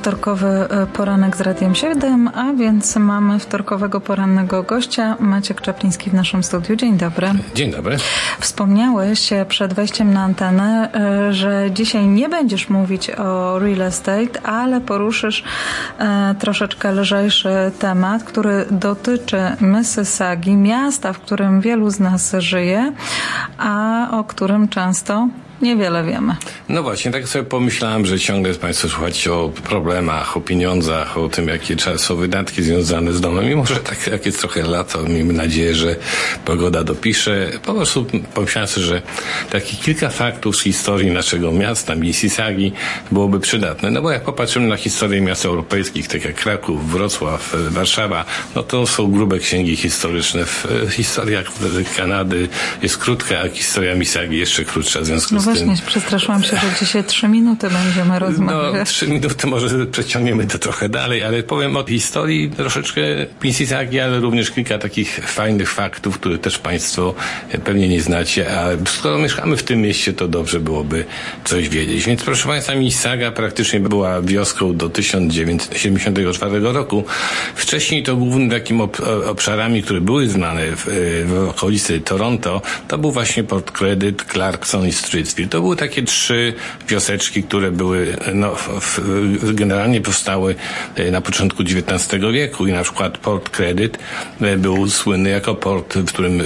wtorkowy e, poranek z Radiem 7, a więc mamy wtorkowego porannego gościa, Maciek Czapliński w naszym studiu. Dzień dobry. Dzień dobry. Wspomniałeś przed wejściem na antenę, e, że dzisiaj nie będziesz mówić o real estate, ale poruszysz e, troszeczkę lżejszy temat, który dotyczy Mississaugi, miasta, w którym wielu z nas żyje, a o którym często niewiele wiemy. No właśnie, tak sobie pomyślałem, że ciągle Państwo słuchacie o problemach, o pieniądzach, o tym, jakie są wydatki związane z domem. Mimo, że tak jak jest trochę lato, miejmy nadzieję, że pogoda dopisze. Po prostu pomyślałem sobie, że takie kilka faktów z historii naszego miasta, Mississagi, byłoby przydatne. No bo jak popatrzymy na historię miast europejskich, tak jak Kraków, Wrocław, Warszawa, no to są grube księgi historyczne. W historiach Kanady jest krótka, a historia Mississagi jeszcze krótsza w związku no z właśnie, przestraszyłam się, że dzisiaj trzy minuty będziemy rozmawiać. No, trzy minuty może przeciągniemy to trochę dalej, ale powiem o historii troszeczkę Mississagi, ale również kilka takich fajnych faktów, które też Państwo pewnie nie znacie, a skoro mieszkamy w tym mieście, to dobrze byłoby coś wiedzieć. Więc proszę Państwa, Mississauga praktycznie była wioską do 1974 roku. Wcześniej to głównym takim obszarami, które były znane w, w okolicy Toronto, to był właśnie Port Credit, Clarkson i To były takie trzy wioseczki, które były, no, w, generalnie powstały e, na początku XIX wieku i na przykład Port Credit e, był słynny jako port, w którym e,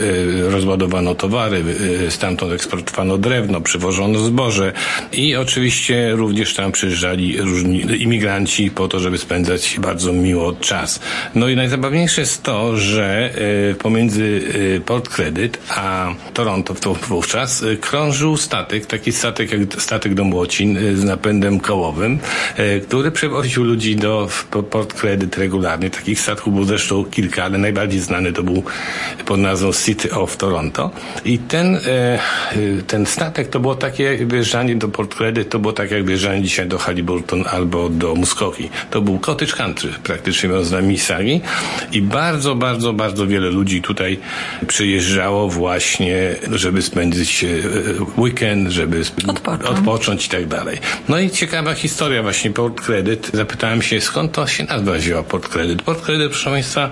rozładowano towary, stamtąd eksportowano drewno, przywożono zboże i oczywiście również tam przyjeżdżali różni imigranci po to, żeby spędzać bardzo miło czas. No i najzabawniejsze jest to, że pomiędzy Port Credit a Toronto wówczas krążył statek, taki statek jak statek do Młocin y, z napędem kołowym, y, który przewoził ludzi do Port Credit regularnie. Takich statków było zresztą kilka, ale najbardziej znany to był pod nazwą City of Toronto. I ten, y, ten statek to było takie wjeżdżanie do Port Credit, to było tak jak wjeżdżanie dzisiaj do Halliburton albo do Muskoki. To był cottage country, praktycznie mówiąc na Misagi i bardzo, bardzo, bardzo wiele ludzi tutaj przyjeżdżało właśnie, żeby spędzić weekend, żeby odpocząć. odpocząć i tak dalej. No i ciekawa historia właśnie Port Credit. Zapytałem się, skąd to się nazwa wzięła Port Credit. Port Credit, proszę Państwa,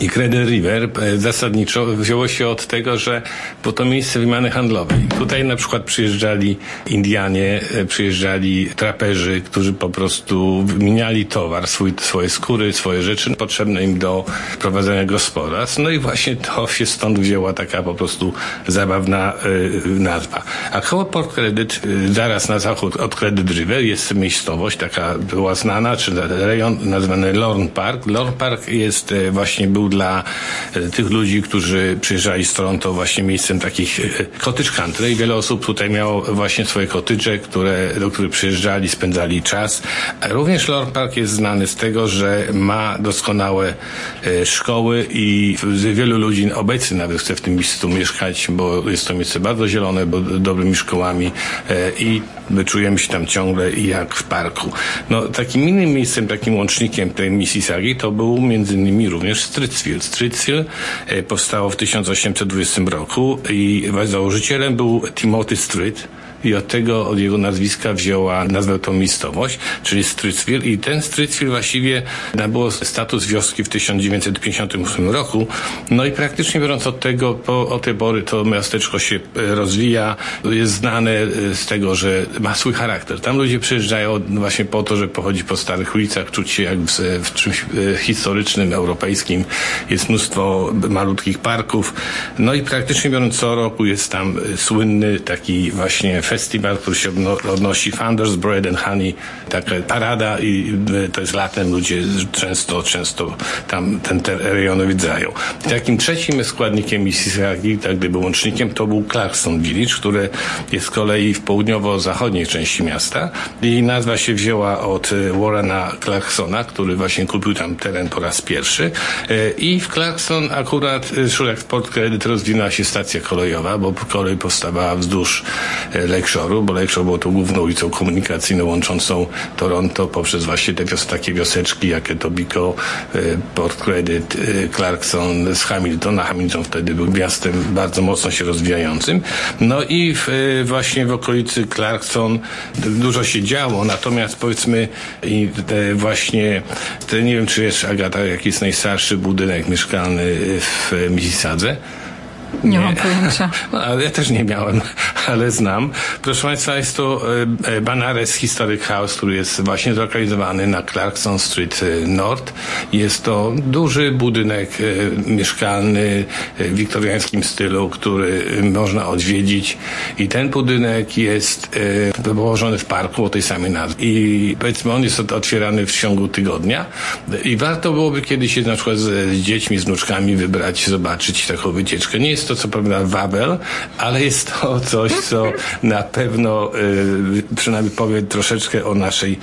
i Credit River e, zasadniczo wzięło się od tego, że było to miejsce wymiany handlowej. Tutaj na przykład przyjeżdżali Indianie, e, przyjeżdżali traperzy, którzy po prostu wymieniali towar, swój, swoje skóry, swoje rzeczy potrzebne im do prowadzenia gospodarstw. No i właśnie to się stąd wzięła taka po prostu zabawna y, nazwa. A koło Port Credit, y, zaraz na zachód od Credit River jest miejscowość, taka była znana, czy rejon nazwany Lorne Park. Lorne Park jest y, właśnie, był dla y, tych ludzi, którzy przyjeżdżali z Toronto właśnie miejscem takich cottage country i wiele osób tutaj miało właśnie swoje cottage'e, które, do których przyjeżdżali, spędzali czas. Również Lorne Park jest znany z tego, że ma doskonałe szkoły i wielu ludzi obecnie nawet chce w tym miejscu mieszkać, bo jest to miejsce bardzo zielone, bo dobrymi szkołami e, i my czujemy się tam ciągle jak w parku. No, takim innym miejscem, takim łącznikiem tej Mississaugi to był między innymi również Strycville. Strycville powstało w 1820 roku i założycielem był Timothy Street, i od tego, od jego nazwiska wzięła nazwę tą miejscowość, czyli Strycville i ten Strycville właściwie nabyło status wioski w 1958 roku. No i praktycznie biorąc od tego, po, od tej pory to miasteczko się e, rozwija, jest znane e, z tego, że ma swój charakter. Tam ludzie przyjeżdżają właśnie po to, żeby pochodzić po starych ulicach, czuć się jak w, w czymś e, historycznym, europejskim. Jest mnóstwo malutkich parków. No i praktycznie biorąc co roku jest tam słynny taki właśnie festiwal, który się odnosi Founders Bread and Honey, taka parada i e, to jest latem, ludzie często, często tam ten, te rejony widzają. Takim trzecim składnikiem Mississaugi, tak gdyby łącznikiem, to był Clarkson Village, które jest z kolei w południowo-zachodniej części miasta i nazwa się wzięła od e, Warrena Clarksona, który właśnie kupił tam teren po raz pierwszy e, i w Clarkson akurat, jak w Port Credit rozwinęła się stacja kolejowa, bo kolej powstawała wzdłuż Lakeshore'u, bo Lakeshore było to główną ulicą komunikacyjną łączącą Toronto poprzez właśnie te wios takie wioseczki jak Etobicoke, Port Credit, Clarkson z Hamiltona. Hamilton wtedy był miastem bardzo mocno się rozwijającym. No i w, właśnie w okolicy Clarkson dużo się działo, natomiast powiedzmy i te właśnie, te, nie wiem czy jest Agata, jaki jest najstarszy budynek mieszkalny w Mississadze. Nie, nie mam pojęcia. Ale ja też nie miałem, ale znam. Proszę Państwa, jest to e, e, Banares Historic House, który jest właśnie zlokalizowany na Clarkson Street e, North. Jest to duży budynek mieszkalny w wiktoriańskim stylu, który można odwiedzić i ten budynek jest położony w parku o tej samej nazwie. I powiedzmy, on jest otwierany w ciągu tygodnia i warto byłoby kiedyś się na przykład z, z dziećmi, z wnuczkami wybrać, zobaczyć taką wycieczkę. Nie jest to co prawda Wabel, ale jest to coś, co na pewno y, przynajmniej powie troszeczkę o naszej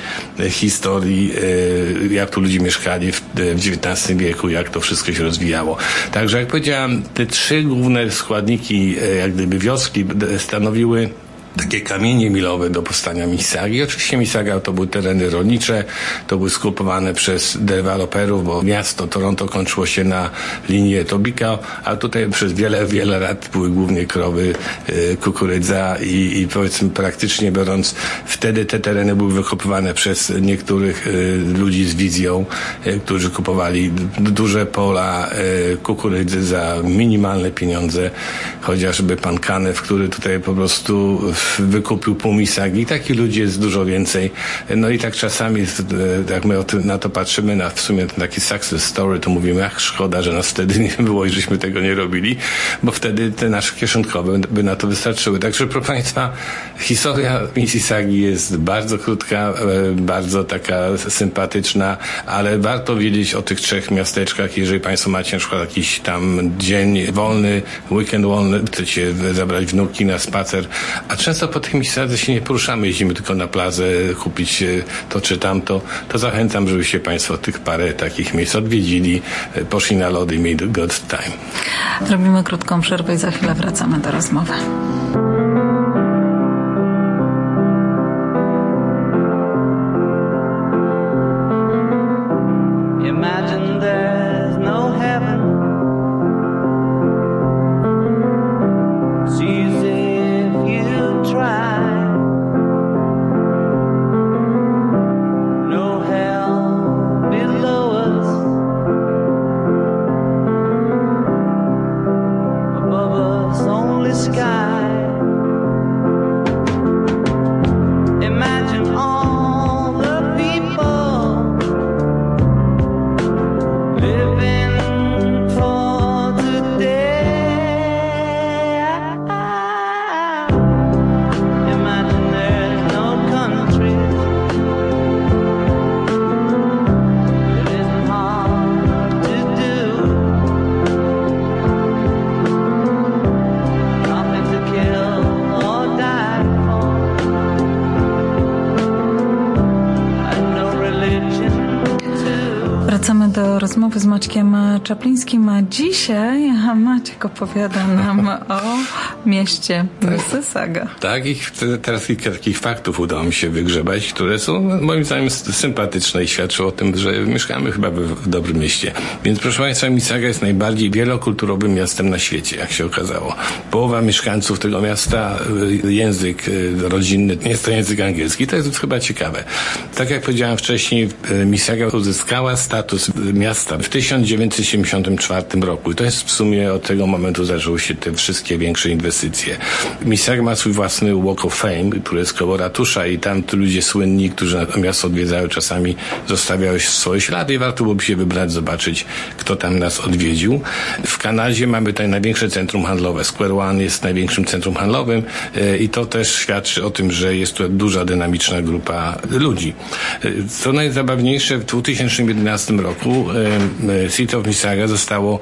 historii, y, jak tu ludzie mieszkali w, XIX wieku, jak to wszystko się rozwijało. Także jak powiedziałem, te trzy główne składniki, y, jak gdyby wioski stanowiły takie kamienie milowe do powstania Misagi. Oczywiście Misaga to były tereny rolnicze, to były skupowane przez deweloperów, bo miasto Toronto kończyło się na linii Tobika, a tutaj przez wiele, wiele lat były głównie krowy, y, kukurydza i, i powiedzmy praktycznie biorąc, wtedy te tereny były wykopywane przez niektórych y, ludzi z wizją, y, którzy kupowali duże pola kukurydzy za minimalne pieniądze, chociażby pan Kanew, który tutaj po prostu wykupił pół misagi. Takich ludzi jest dużo więcej. No i tak czasami, jak my na to patrzymy, na w sumie taki success story, to mówimy, ach szkoda, że nas wtedy nie było i żeśmy tego nie robili, bo wtedy te nasze kieszonkowe by na to wystarczyły. Także proszę Państwa, historia Mississagi jest bardzo krótka, e, bardzo taka sympatyczna, ale warto wiedzieć o tych trzech miasteczkach, jeżeli Państwo macie na przykład jakiś tam dzień wolny, weekend wolny, chcecie zabrać wnuki na spacer, a często często po tych miejscach się nie poruszamy, jeździmy tylko na plazę, kupić to czy tamto, to zachęcam, żebyście Państwo tych parę takich miejsc odwiedzili, e, poszli na lody i mieli good time. Robimy krótką przerwę i za chwilę wracamy do rozmowy. Rozmowy z Maćkiem Czaplińskim, a dzisiaj Maciek opowiada nam o mieście Mississauga. Tak, i teraz kilka takich faktów udało mi się wygrzebać, które są moim zdaniem sympatyczne i świadczą o tym, że mieszkamy chyba w dobrym mieście. Więc proszę Państwa, Mississauga jest najbardziej wielokulturowym miastem na świecie, jak się okazało. Połowa mieszkańców tego miasta, y, język y, rodzinny, nie jest to język angielski, to jest chyba ciekawe. Tak jak powiedziałem wcześniej, y, Mississauga uzyskała status miasta w 1974 roku. I to jest w sumie od tego momentu zaczęły się te wszystkie większe inwestycje. Mississauga ma swój własny Walk of Fame, który jest koło ratusza i tam ludzie słynni, którzy miasto odwiedzają, czasami zostawiają swoje ślady i warto byłoby się wybrać, zobaczyć, kto tam nas odwiedził. W Kanadzie mamy tutaj największe centrum handlowe. Square One jest największym centrum handlowym e, i to też świadczy o tym, że jest tu duża, dynamiczna grupa ludzi. E, co najzabawniejsze, w 2011 roku e, City of Mississauga zostało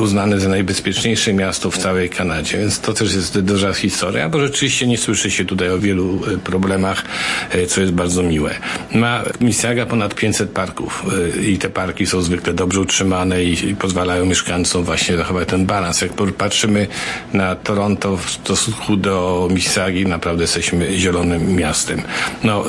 uznane za najbezpieczniejsze miasto w całej Kanadzie, więc to też jest duża historia, bo rzeczywiście nie słyszy się tutaj o wielu e, problemach, e, co jest bardzo miłe. Ma Mississauga ponad 500 parków e, i te parki są zwykle dobrze utrzymane i, pozwalają mieszkańcom właśnie zachować ten balans. Jak patrzymy na Toronto w stosunku do Mississaugi, naprawdę jesteśmy zielonym miastem. No,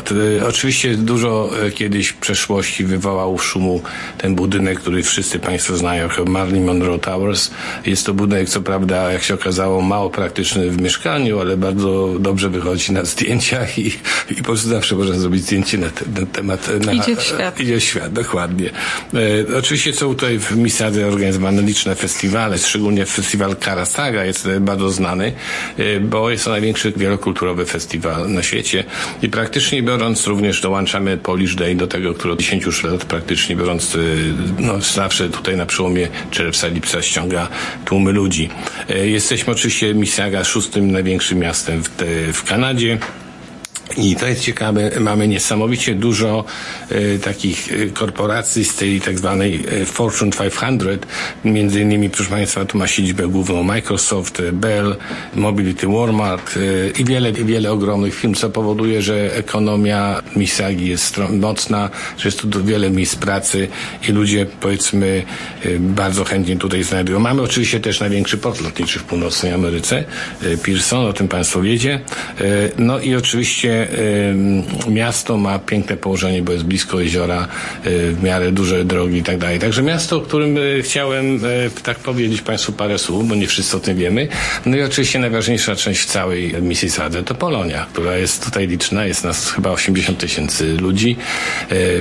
oczywiście dużo kiedyś w przeszłości wywołał szumu ten budynek, który wszyscy Państwo znają Marilyn Monroe Towers. Jest to budynek, co prawda, jak się okazało, mało praktyczny w mieszkaniu, ale bardzo dobrze wychodzi na zdjęciach i, i po prostu zawsze można zrobić zdjęcie na ten temat. Na, idzie w świat. Idzie w świat, dokładnie. E, oczywiście są tutaj w Misadze organizowane liczne festiwale, szczególnie festiwal Karasaga jest bardzo znany, e, bo jest to największy wielokulturowy festiwal na świecie i praktycznie biorąc również dołączamy Polish Day do tego, który od 10 lat praktycznie biorąc, e, no zawsze tutaj na przełomie czerwca, lipca ściąga tłumy ludzi. E, jesteśmy oczywiście Mississauga szóstym największym miastem w, w Kanadzie. I to jest ciekawe, mamy niesamowicie dużo e, takich e, korporacji z tej tak zwanej e, Fortune 500. Między innymi, proszę Państwa, tu ma siedzibę główną Microsoft, Bell, Mobility Walmart i wiele, wiele ogromnych firm, co powoduje, że ekonomia Misagi jest mocna, że jest tu wiele miejsc pracy i ludzie, powiedzmy, bardzo chętnie tutaj znajdują. Mamy oczywiście też największy port lotniczy w północnej Ameryce, Pearson, o tym Państwo wiecie. No i oczywiście miasto ma piękne położenie, bo jest blisko jeziora, y, w miarę duże drogi i tak dalej. Także miasto, o którym y, chciałem y, tak powiedzieć Państwu parę słów, bo nie wszyscy o tym wiemy. No i oczywiście najważniejsza część całej Mississadze to Polonia, która jest tutaj liczna, jest nas chyba 80 tysięcy ludzi.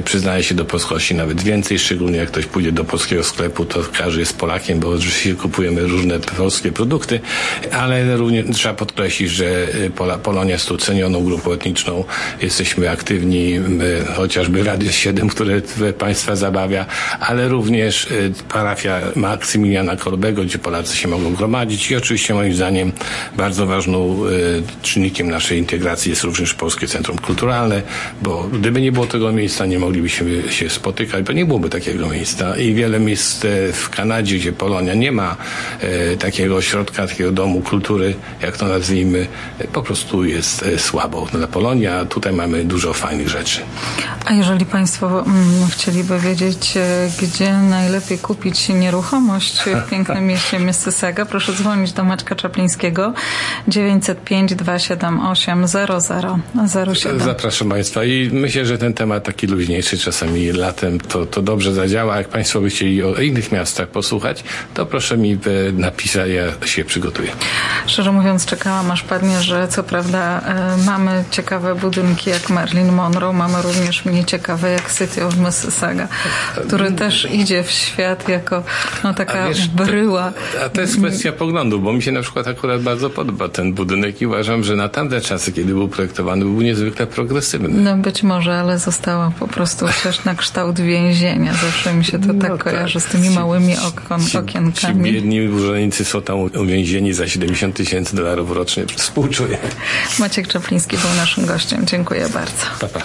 Przyznaje się do polskości nawet więcej, szczególnie jak ktoś pójdzie do polskiego sklepu, to każdy jest Polakiem, bo oczywiście kupujemy różne polskie produkty, ale również trzeba podkreślić, że Polonia jest tu cenioną grupą etniczną. Jesteśmy aktywni, chociażby Radio 7, które Państwa zabawia, ale również y, parafia Maksymiliana Kolbego, gdzie Polacy się mogą gromadzić. I oczywiście moim zdaniem bardzo ważną y, czynnikiem naszej integracji jest również Polskie Centrum Kulturalne, bo gdyby nie było tego miejsca, nie moglibyśmy się spotykać, bo nie byłoby takiego miejsca. I wiele miejsc e, w Kanadzie, gdzie Polonia nie ma e, takiego ośrodka, takiego domu kultury, jak to nazwijmy, e, po prostu jest słabo. Dla Polonia. Tutaj mamy dużo fajnych rzeczy. A jeżeli Państwo mm, chcieliby wiedzieć, e, gdzie najlepiej kupić nieruchomość w pięknym mieście Mississauga, proszę dzwonić do Maćka Czaplińskiego 905 278 0007. Zapraszam Państwa i myślę, że ten temat taki luźniejszy czasami latem to, to dobrze zadziała. Jak Państwo by chcieli o innych miastach posłuchać, to proszę mi napisać, ja się przygotuję. Szczerze mówiąc czekałam aż padnie, że co prawda e, mamy ciekawe budynki jak Marilyn Monroe, mamy również mnie ciekawe jak City of Mississauga, który też idzie w świat jako no, taka wiesz, bryła. To, a to jest kwestia poglądu, bo mi się na przykład akurat bardzo podoba ten budynek i uważam, że na tamte czasy, kiedy był projektowany, był niezwykle progresywny. No być może, ale została po prostu też na kształt więzienia. Zawsze mi się to no tak, tak kojarzy z tymi małymi okon, ci, okienkami. Ci biedni urzędnicy są tam uwięzieni za 70 tysięcy dolarów rocznie. Współczuję. Maciek Czapliński był naszym gościem. Dziękuję bardzo. Pa, pa.